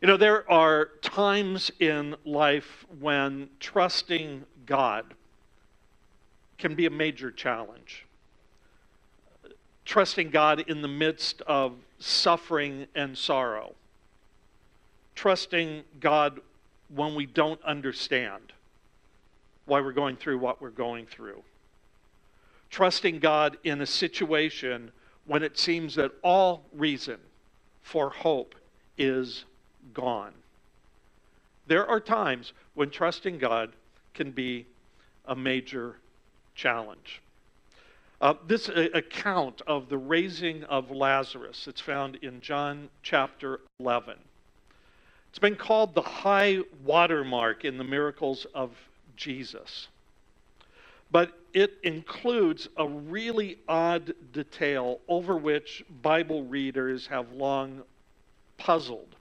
You know, there are times in life when trusting God can be a major challenge. Trusting God in the midst of suffering and sorrow. Trusting God when we don't understand why we're going through what we're going through. Trusting God in a situation when it seems that all reason for hope is gone. There are times when trusting God can be a major challenge. Uh, this uh, account of the raising of Lazarus, it's found in John chapter 11. It's been called the high watermark in the miracles of Jesus. But it includes a really odd detail over which Bible readers have long puzzled.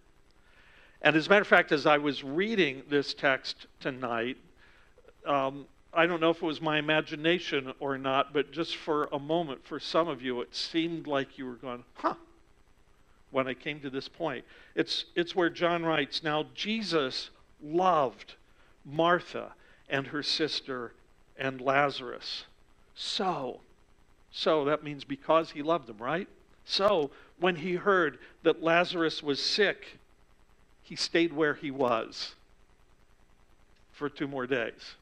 And as a matter of fact, as I was reading this text tonight, um, I don't know if it was my imagination or not, but just for a moment, for some of you, it seemed like you were going, huh, when I came to this point. It's, it's where John writes, Now Jesus loved Martha and her sister and Lazarus. So, so that means because he loved them, right? So, when he heard that Lazarus was sick, he stayed where he was for two more days.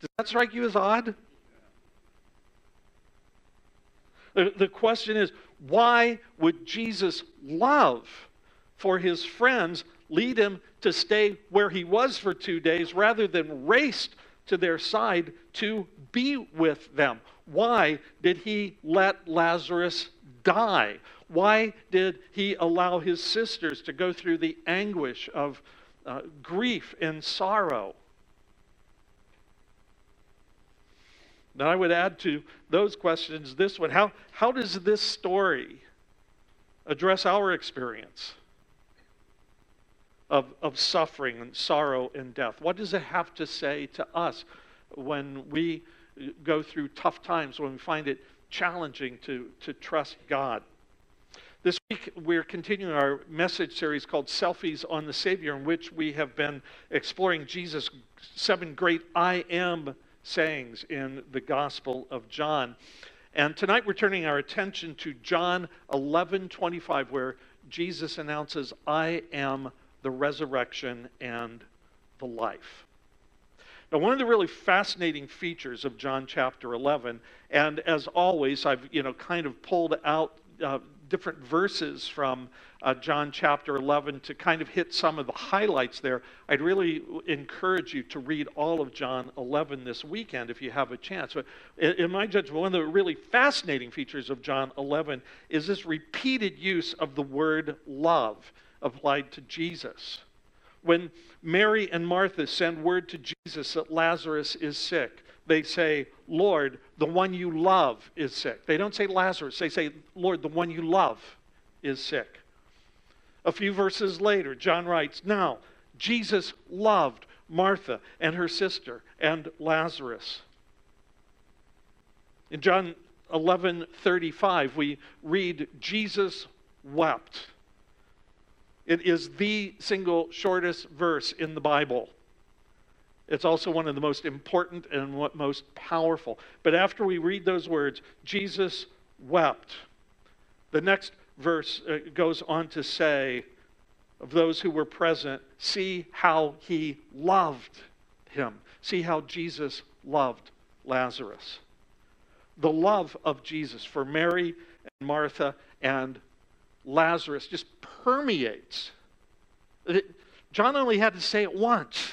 Does that strike you as odd? The, question is why would Jesus' love for his friends lead him to stay where he was for two days rather than race to their side to be with them? Why did he let Lazarus die? Why did he allow his sisters to go through the anguish of uh, grief and sorrow? Now, I would add to those questions this one How, how does this story address our experience of, of suffering and sorrow and death? What does it have to say to us when we go through tough times, when we find it challenging to, to trust God? This week, we're continuing our message series called Selfies on the Savior, in which we have been exploring Jesus' seven great I am sayings in the Gospel of John. And tonight, we're turning our attention to John 11 25, where Jesus announces, I am the resurrection and the life. Now, one of the really fascinating features of John chapter 11, and as always, I've you know kind of pulled out uh, different verses from uh, John chapter 11 to kind of hit some of the highlights there. I'd really encourage you to read all of John 11 this weekend if you have a chance. But in my judgment, one of the really fascinating features of John 11 is this repeated use of the word love applied to Jesus. When Mary and Martha send word to Jesus that Lazarus is sick, they say, Lord, the one you love is sick. They don't say Lazarus, they say, Lord, the one you love is sick. A few verses later, John writes, Now, Jesus loved Martha and her sister and Lazarus. In John 11 35, we read, Jesus wept. It is the single shortest verse in the Bible. It's also one of the most important and what most powerful. But after we read those words, Jesus wept. The next verse uh, goes on to say of those who were present, see how he loved him. See how Jesus loved Lazarus. The love of Jesus for Mary and Martha and Lazarus just permeates. John only had to say it once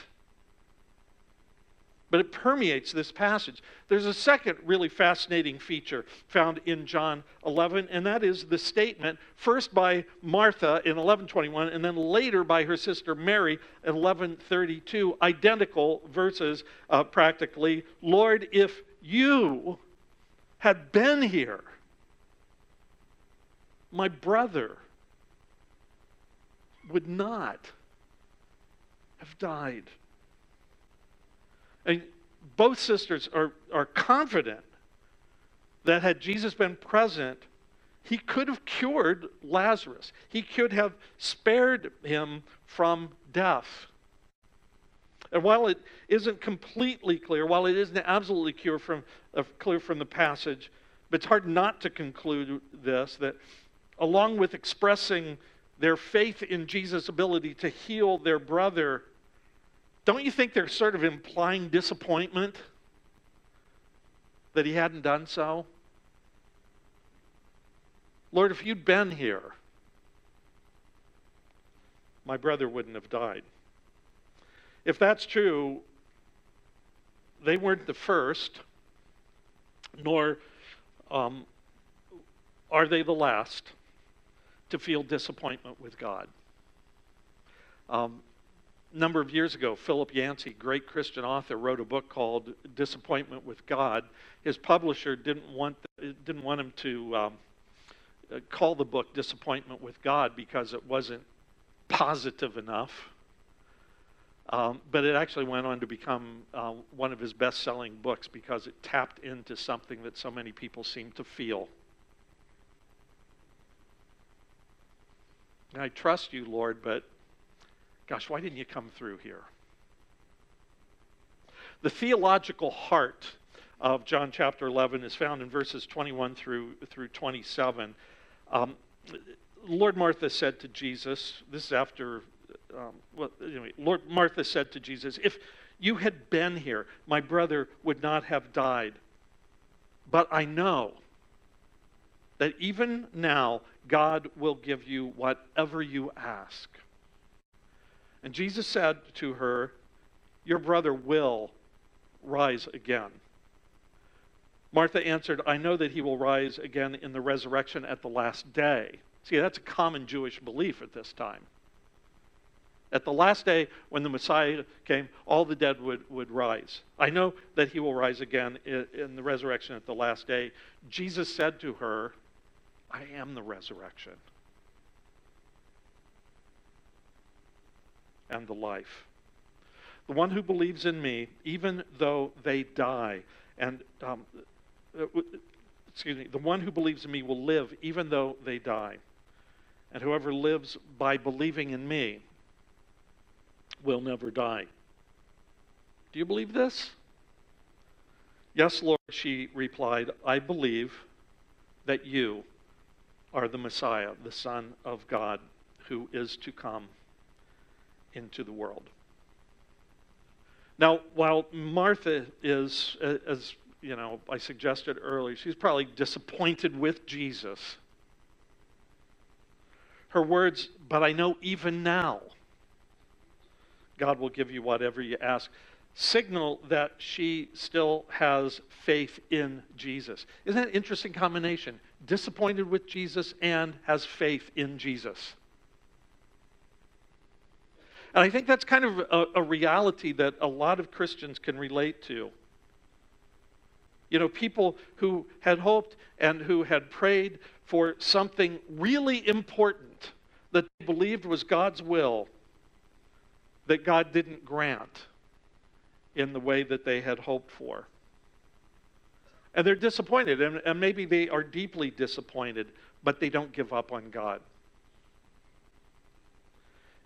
but it permeates this passage. There's a second really fascinating feature found in John 11, and that is the statement first by Martha in 1121, and then later by her sister Mary in 1132, identical verses uh, practically. Lord, if you had been here, my brother would not have died. And both sisters are, are confident that had Jesus been present, he could have cured Lazarus. He could have spared him from death. And while it isn't completely clear, while it isn't absolutely clear from, uh, clear from the passage, but it's hard not to conclude this that along with expressing their faith in Jesus' ability to heal their brother, don't you think they're sort of implying disappointment that he hadn't done so? Lord, if you'd been here, my brother wouldn't have died. If that's true, they weren't the first, nor um, are they the last to feel disappointment with God. Um, a number of years ago, Philip Yancey, great Christian author, wrote a book called Disappointment with God. His publisher didn't want, didn't want him to um, uh, call the book Disappointment with God because it wasn't positive enough. Um, but it actually went on to become uh, one of his best selling books because it tapped into something that so many people seem to feel. And I trust you, Lord, but gosh, why didn't you come through here? The theological heart of John chapter 11 is found in verses 21 through, through 27. Um, Lord Martha said to Jesus, this is after um, well, anyway, Lord Martha said to Jesus, If you had been here, my brother would not have died. But I know that even now, God will give you whatever you ask. And Jesus said to her, Your brother will rise again. Martha answered, I know that he will rise again in the resurrection at the last day. See, that's a common Jewish belief at this time. At the last day, when the Messiah came, all the dead would, would rise. I know that he will rise again in, in the resurrection at the last day. Jesus said to her, I am the resurrection and the life. The one who believes in me, even though they die, and um, uh, excuse me, the one who believes in me will live even though they die. And whoever lives by believing in me, will never die. Do you believe this? Yes, Lord, she replied, I believe that you are the Messiah, the Son of God, who is to come into the world. Now, while Martha is, uh, as you know, I suggested earlier, she's probably disappointed with Jesus. Her words, but I know even now God will give you whatever you ask. Signal that she still has faith in Jesus. Isn't that an interesting combination? Disappointed with Jesus and has faith in Jesus. And I think that's kind of a, a, reality that a lot of Christians can relate to. You know, people who had hoped and who had prayed for something really important that they believed was God's will that God didn't grant in the way that they had hoped for. And they're disappointed, and, and maybe they are deeply disappointed, but they don't give up on God.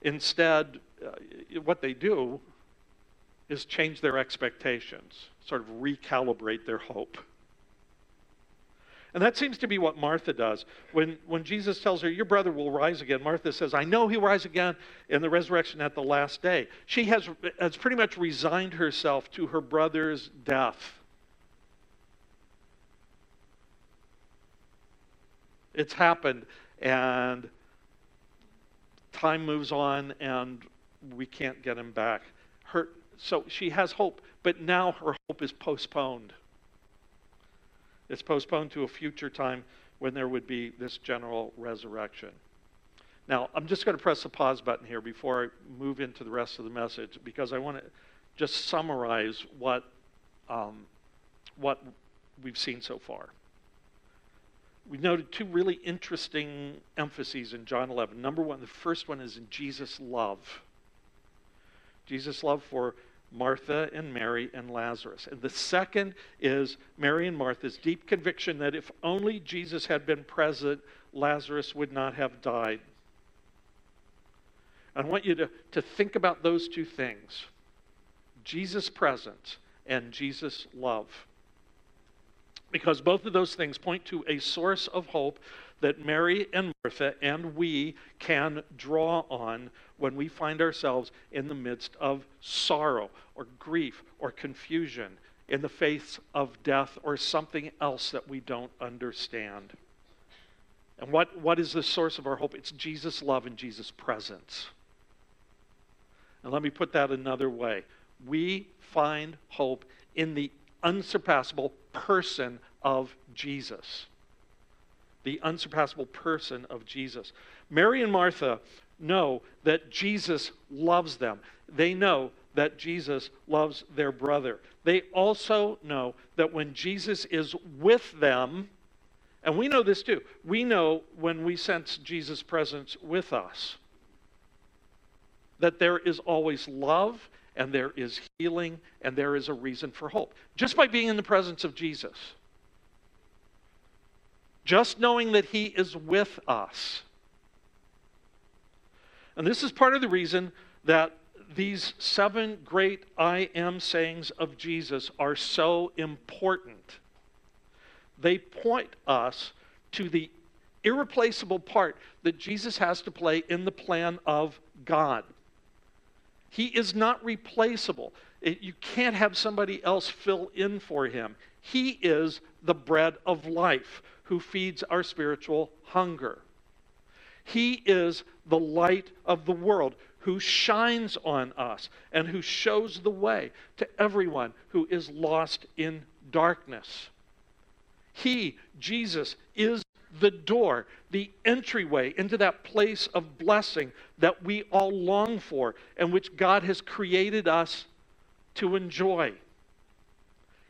Instead, uh, what they do is change their expectations, sort of recalibrate their hope. And that seems to be what Martha does. When, when Jesus tells her, Your brother will rise again, Martha says, I know he'll rise again in the resurrection at the last day. She has, has pretty much resigned herself to her brother's death. It's happened, and time moves on, and we can't get him back. Her, so she has hope, but now her hope is postponed. It's postponed to a future time when there would be this general resurrection. Now, I'm just going to press the pause button here before I move into the rest of the message because I want to just summarize what, um, what we've seen so far. We noted two really interesting emphases in John 11. Number one, the first one is in Jesus' love. Jesus' love for Martha and Mary and Lazarus. And the second is Mary and Martha's deep conviction that if only Jesus had been present, Lazarus would not have died. I want you to, to think about those two things Jesus' presence and Jesus' love. Because both of those things point to a source of hope that Mary and Martha and we can draw on when we find ourselves in the midst of sorrow or grief or confusion, in the face of death or something else that we don't understand. And what, what is the source of our hope? It's Jesus' love and Jesus' presence. And let me put that another way. We find hope in the unsurpassable person of Jesus. The unsurpassable person of Jesus. Mary and Martha know that Jesus loves them. They know that Jesus loves their brother. They also know that when Jesus is with them, and we know this too, we know when we sense Jesus' presence with us that there is always love and there is healing and there is a reason for hope. Just by being in the presence of Jesus, just knowing that He is with us. And this is part of the reason that these seven great I am sayings of Jesus are so important. They point us to the irreplaceable part that Jesus has to play in the plan of God. He is not replaceable. It, you can't have somebody else fill in for him. He is the bread of life who feeds our spiritual hunger. He is the light of the world who shines on us and who shows the way to everyone who is lost in darkness. He, Jesus, is the door, the entryway into that place of blessing that we all long for and which God has created us to enjoy.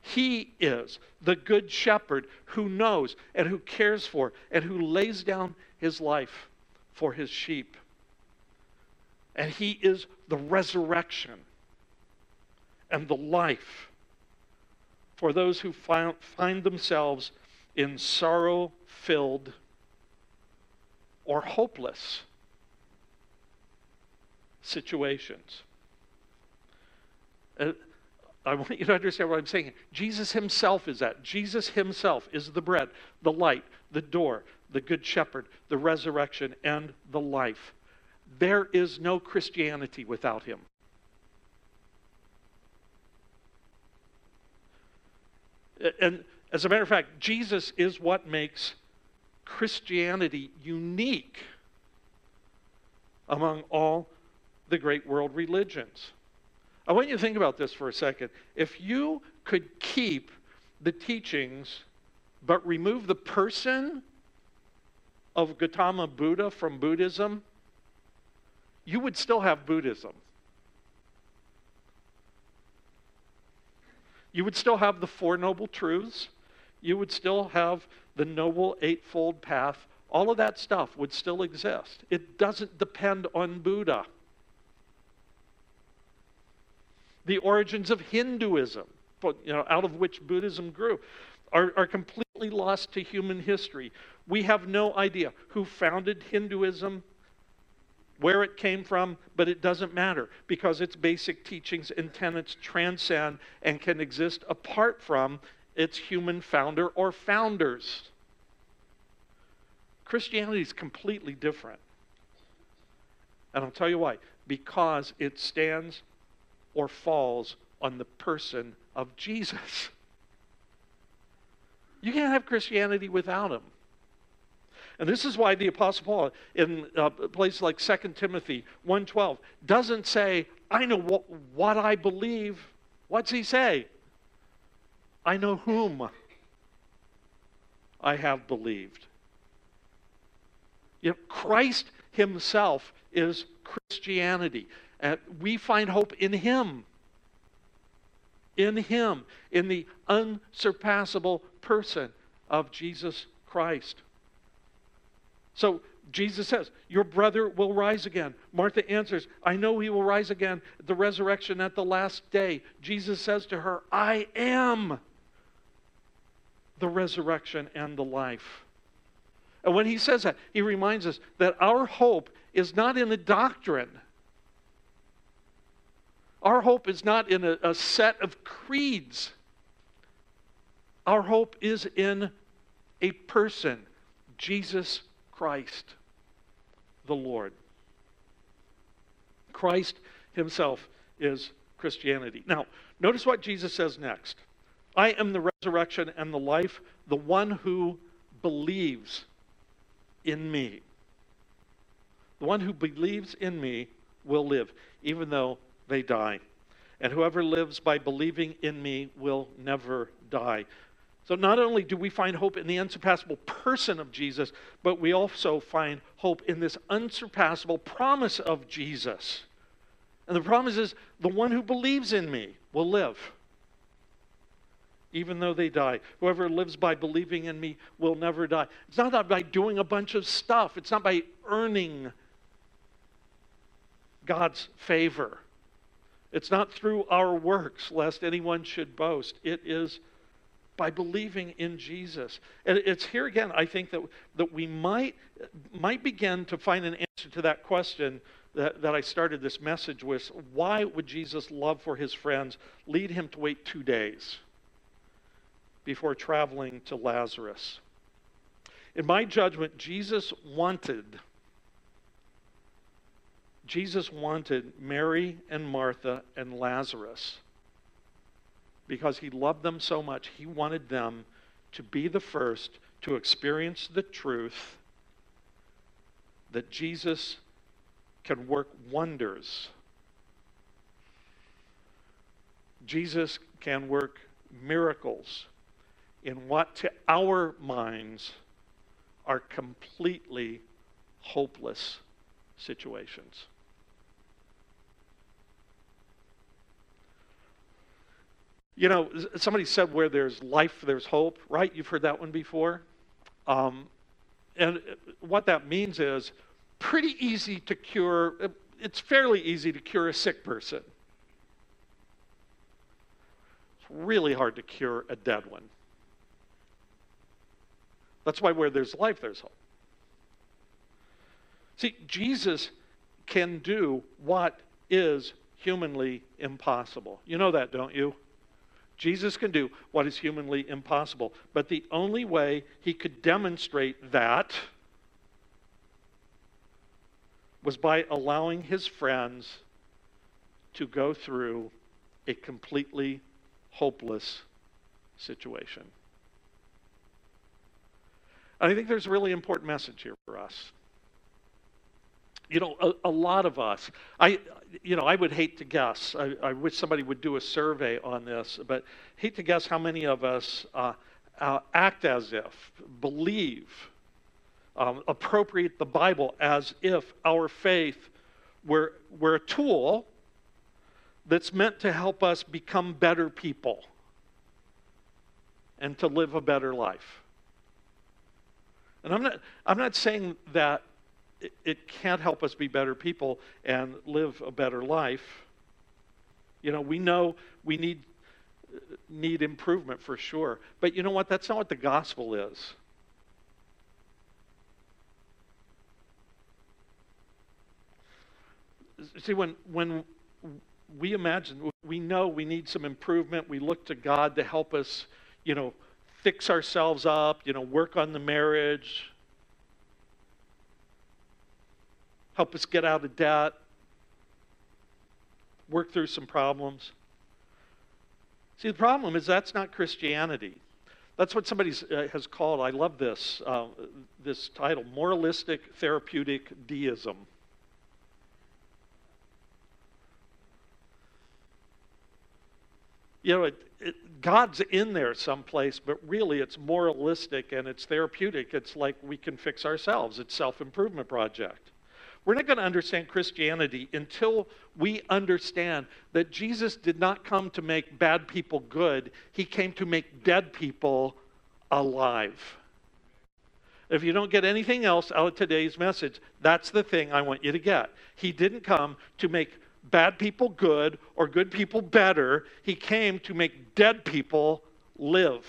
He is the good shepherd who knows and who cares for and who lays down his life for his sheep. And he is the resurrection and the life for those who find, themselves in sorrow filled or hopeless situations. Uh, I want you to understand what I'm saying. Jesus himself is that. Jesus himself is the bread, the light, the door, the good shepherd, the resurrection, and the life. There is no Christianity without him. And as a matter of fact, Jesus is what makes Christianity unique among all the great world religions. I want you to think about this for a second. If you could keep the teachings but remove the person of Gautama Buddha from Buddhism, you would still have Buddhism. You would still have the Four Noble Truths you would still have the Noble Eightfold Path. All of that stuff would still exist. It doesn't depend on Buddha. The origins of Hinduism, you know, out of which Buddhism grew, are, are completely lost to human history. We have no idea who founded Hinduism, where it came from, but it doesn't matter because its basic teachings and tenets transcend and can exist apart from its human founder or founders. Christianity is completely different. And I'll tell you why. Because it stands or falls on the person of Jesus. You can't have Christianity without him. And this is why the Apostle Paul, in uh, a place like 2 Timothy 1.12, doesn't say, I know what, what I believe. What's he say? I know whom I have believed. You know, Christ Himself is Christianity. And we find hope in Him. In Him, in the unsurpassable person of Jesus Christ. So Jesus says, Your brother will rise again. Martha answers, I know he will rise again the resurrection at the last day. Jesus says to her, I am the resurrection and the life. And when he says that, he reminds us that our hope is not in a doctrine. Our hope is not in a, a set of creeds. Our hope is in a person, Jesus Christ, the Lord. Christ himself is Christianity. Now, notice what Jesus says next I am the resurrection and the life, the one who believes in me. The one who believes in me will live, even though they die. And whoever lives by believing in me will never die. So not only do we find hope in the unsurpassable person of Jesus, but we also find hope in this unsurpassable promise of Jesus. And the promise is the one who believes in me will live, even though they die. Whoever lives by believing in me will never die. It's not by doing a bunch of stuff, it's not by earning God's favor. It's not through our works, lest anyone should boast. It is by believing in Jesus. And it's here again, I think that, that we might, might begin to find an answer to that question that, that I started this message with. Why would Jesus' love for his friends lead him to wait two days before traveling to Lazarus? In my judgment, Jesus wanted. Jesus wanted Mary and Martha and Lazarus because he loved them so much, he wanted them to be the first to experience the truth that Jesus can work wonders. Jesus can work miracles in what to our minds are completely hopeless situations. You know, somebody said where there's life, there's hope, right? You've heard that one before. Um, and what that means is pretty easy to cure, it's fairly easy to cure a sick person. It's really hard to cure a dead one. That's why where there's life, there's hope. See, Jesus can do what is humanly impossible. You know that, don't you? Jesus can do what is humanly impossible. But the only way he could demonstrate that was by allowing his friends to go through a completely hopeless situation. And I think there's a really important message here for us you know, a, a, lot of us, I, you know, I would hate to guess. I, I, wish somebody would do a survey on this, but hate to guess how many of us uh, uh, act as if, believe, um, appropriate the Bible as if our faith were, were a tool that's meant to help us become better people and to live a better life. And I'm not, I'm not saying that it, can't help us be better people and live a better life. You know, we know we need need improvement for sure. But you know what? That's not what the gospel is. See, when when we imagine we know we need some improvement, we look to God to help us, you know, fix ourselves up, you know, work on the marriage, help us get out of debt, work through some problems. See, the problem is that's not Christianity. That's what somebody uh, has called, I love this, uh, this title, moralistic therapeutic deism. You know, it, it, God's in there someplace, but really it's moralistic and it's therapeutic. It's like we can fix ourselves. It's self-improvement project. We're not going to understand Christianity until we understand that Jesus did not come to make bad people good, he came to make dead people alive. If you don't get anything else out of today's message, that's the thing I want you to get. He didn't come to make bad people good or good people better. He came to make dead people live.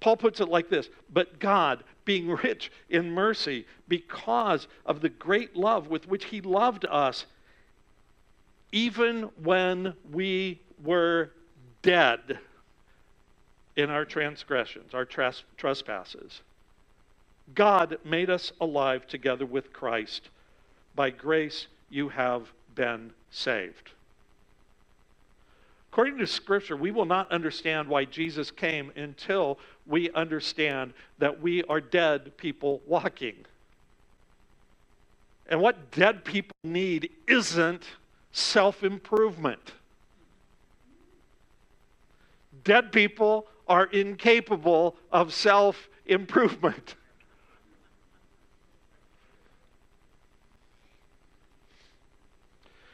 Paul puts it like this But God, being rich in mercy, because of the great love with which He loved us, even when we were dead in our transgressions, our trespasses. God made us alive together with Christ. By grace, you have been saved. According to Scripture, we will not understand why Jesus came until we understand that we are dead people walking. And what dead people need isn't self improvement. Dead people are incapable of self improvement.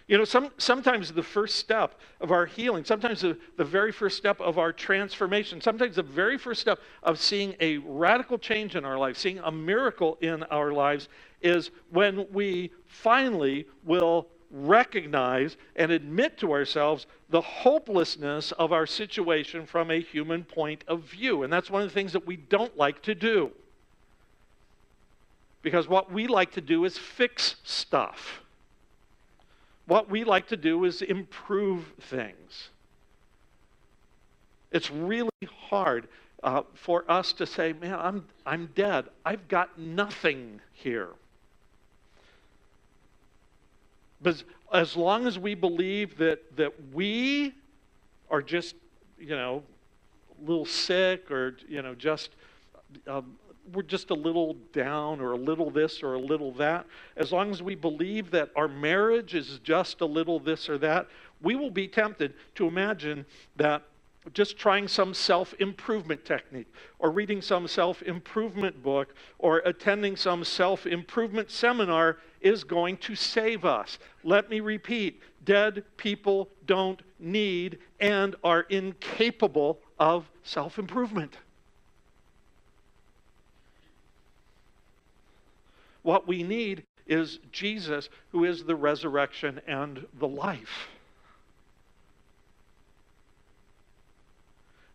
You know, some, sometimes the first step of our healing, sometimes the, the very first step of our transformation, sometimes the very first step of seeing a radical change in our life, seeing a miracle in our lives, is when we finally will recognize and admit to ourselves the hopelessness of our situation from a human point of view. And that's one of the things that we don't like to do. Because what we like to do is fix stuff. What we like to do is improve things. It's really hard uh, for us to say, man, I'm, I'm dead. I've got nothing here. But as long as we believe that, that we are just, you know, a little sick or, you know, just, um, we're just a little down or a little this or a little that, as long as we believe that our marriage is just a little this or that, we will be tempted to imagine that just trying some self improvement technique, or reading some self improvement book, or attending some self improvement seminar is going to save us. Let me repeat dead people don't need and are incapable of self improvement. What we need is Jesus, who is the resurrection and the life.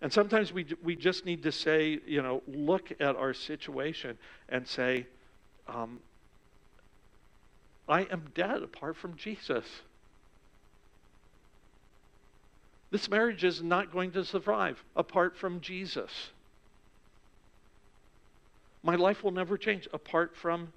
And sometimes we, we just need to say, you know, look at our situation and say, um, I am dead apart from Jesus. This marriage is not going to survive apart from Jesus. My life will never change apart from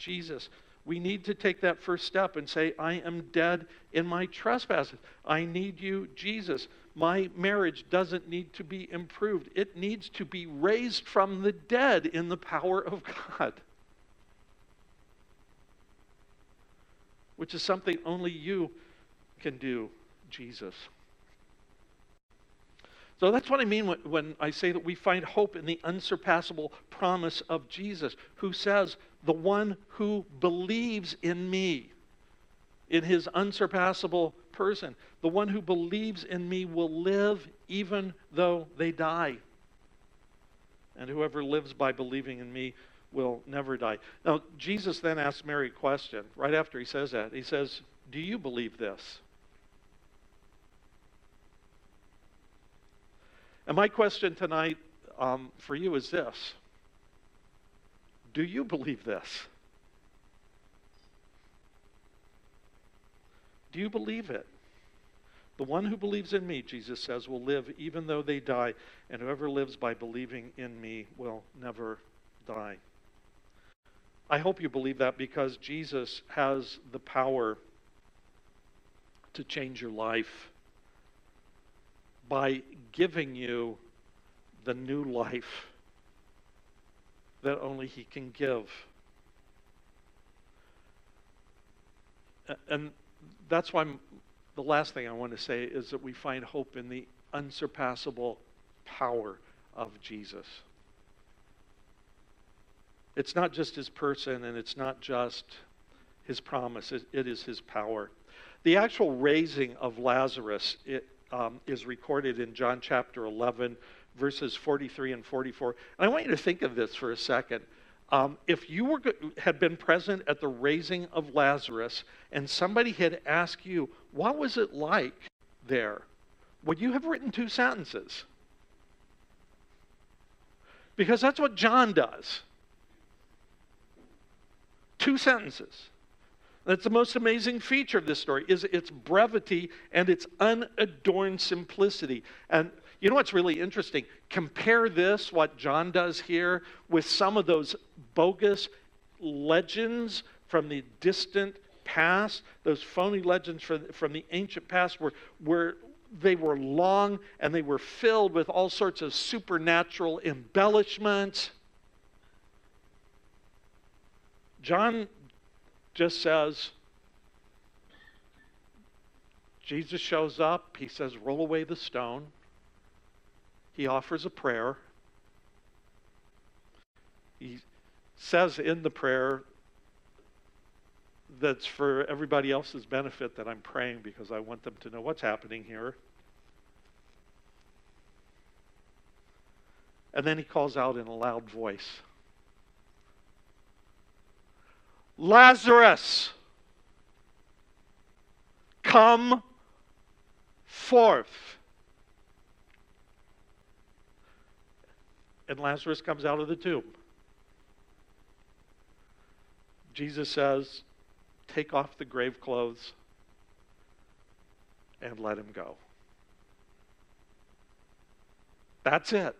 Jesus. We need to take that first step and say, I am dead in my trespasses. I need you, Jesus. My marriage doesn't need to be improved, it needs to be raised from the dead in the power of God. Which is something only you can do, Jesus. So that's what I mean when, I say that we find hope in the unsurpassable promise of Jesus, who says, The one who believes in me, in his unsurpassable person, the one who believes in me will live even though they die. And whoever lives by believing in me will never die. Now, Jesus then asks Mary a question right after he says that. He says, Do you believe this? And my question tonight um, for you is this Do you believe this? Do you believe it? The one who believes in me, Jesus says, will live even though they die, and whoever lives by believing in me will never die. I hope you believe that because Jesus has the power to change your life by giving you the new life that only He can give. And that's why the last thing I want to say is that we find hope in the unsurpassable power of Jesus. It's not just his person and it's not just his promise, it, it is his power. The actual raising of Lazarus, it, um, is recorded in John chapter 11, verses 43 and 44. And I want you to think of this for a second. Um, if you were, had been present at the raising of Lazarus and somebody had asked you, what was it like there? Would you have written two sentences? Because that's what John does. Two sentences. That's the most amazing feature of this story is its brevity and its unadorned simplicity. And you know what's really interesting? Compare this, what John does here, with some of those bogus legends from the distant past, those phony legends from, from the ancient past, where, where they were long and they were filled with all sorts of supernatural embellishments. John just says, Jesus shows up. He says, Roll away the stone he offers a prayer. He says in the prayer that's for everybody else's benefit that I'm praying because I want them to know what's happening here. And then he calls out in a loud voice Lazarus, come forth. and Lazarus comes out of the tomb. Jesus says, Take off the grave clothes and let him go. That's it.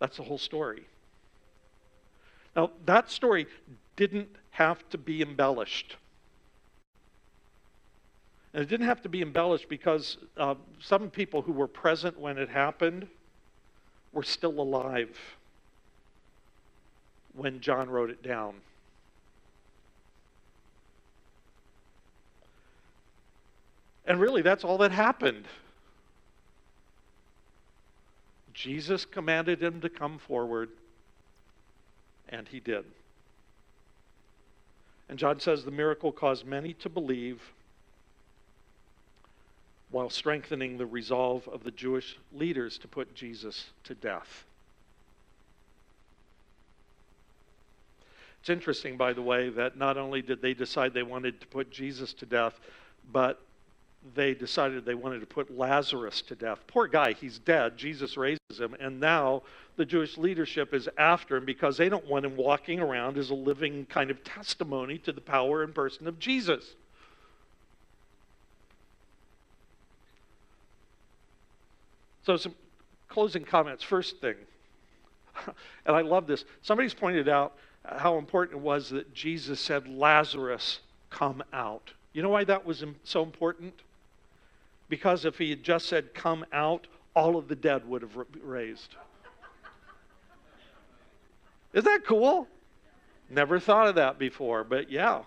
That's the whole story. Now, that story didn't have to be embellished. And it didn't have to be embellished because uh, some people who were present when it happened were still alive when John wrote it down. And really, that's all that happened. Jesus commanded him to come forward, and he did. And John says the miracle caused many to believe while strengthening the resolve of the Jewish leaders to put Jesus to death. It's interesting, by the way, that not only did they decide they wanted to put Jesus to death, but they decided they wanted to put Lazarus to death. Poor guy, he's dead. Jesus raises him, and now the Jewish leadership is after him because they don't want him walking around as a living kind of testimony to the power and person of Jesus. So, some closing comments. First thing, and I love this. Somebody's pointed out how important it was that Jesus said, Lazarus, come out. You know why that was so important? Because if he had just said, come out, all of the dead would have raised. Isn't that cool? Never thought of that before, but yeah.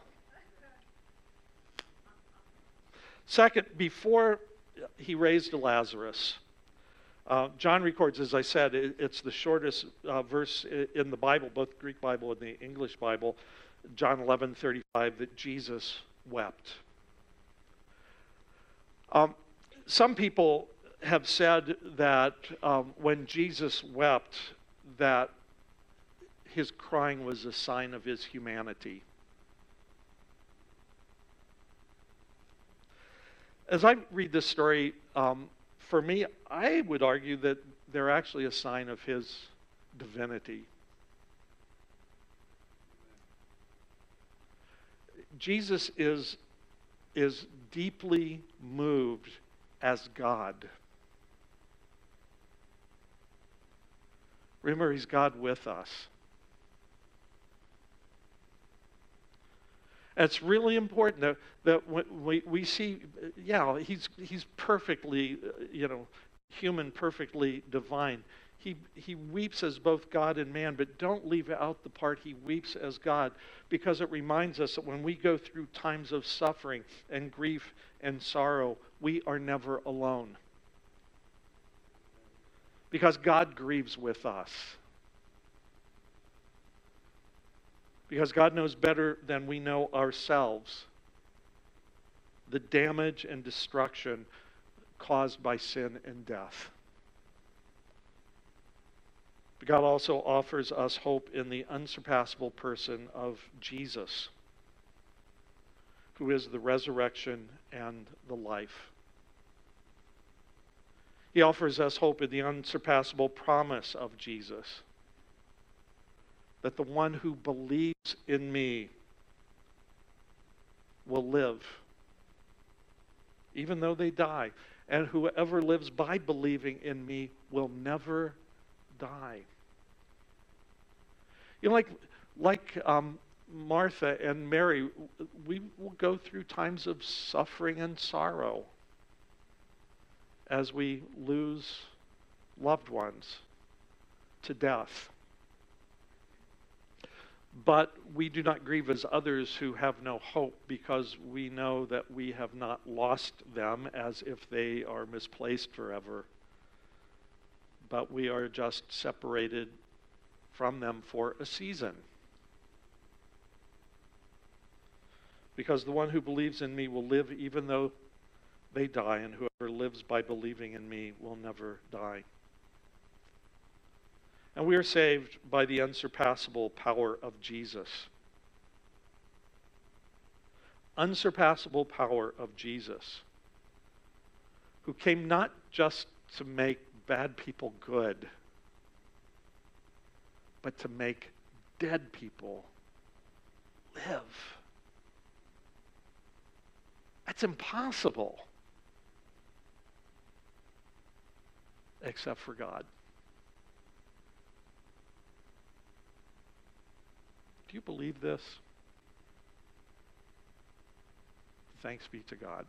Second, before he raised Lazarus, uh, John records, as I said, it, it's the shortest uh, verse in the Bible, both Greek Bible and the English Bible, John 11 35, that Jesus wept. Um, some people have said that um, when Jesus wept, that his crying was a sign of his humanity. As I read this story, um, for me, I would argue that they're actually a sign of his divinity. Jesus is, is deeply moved as God. Remember, he's God with us. it's really important that, that we, we see, yeah, he's, he's perfectly, uh, you know, human, perfectly divine. He, he weeps as both God and man, but don't leave out the part he weeps as God because it reminds us that when we go through times of suffering and grief and sorrow, we are never alone. Because God grieves with us. Because God knows better than we know ourselves the damage and destruction caused by sin and death. God also offers us hope in the unsurpassable person of Jesus, who is the resurrection and the life. He offers us hope in the unsurpassable promise of Jesus that the one who believes in me will live, even though they die. And whoever lives by believing in me will never die. You know, like, like um, Martha and Mary, we will go through times of suffering and sorrow as we lose loved ones to death. But we do not grieve as others who have no hope because we know that we have not lost them as if they are misplaced forever. But we are just separated from them for a season. Because the one who believes in me will live even though they die, and whoever lives by believing in me will never die. And we are saved by the unsurpassable power of Jesus. Unsurpassable power of Jesus, who came not just to make bad people good, but to make dead people live. That's impossible, except for God. Do you believe this? Thanks be to God.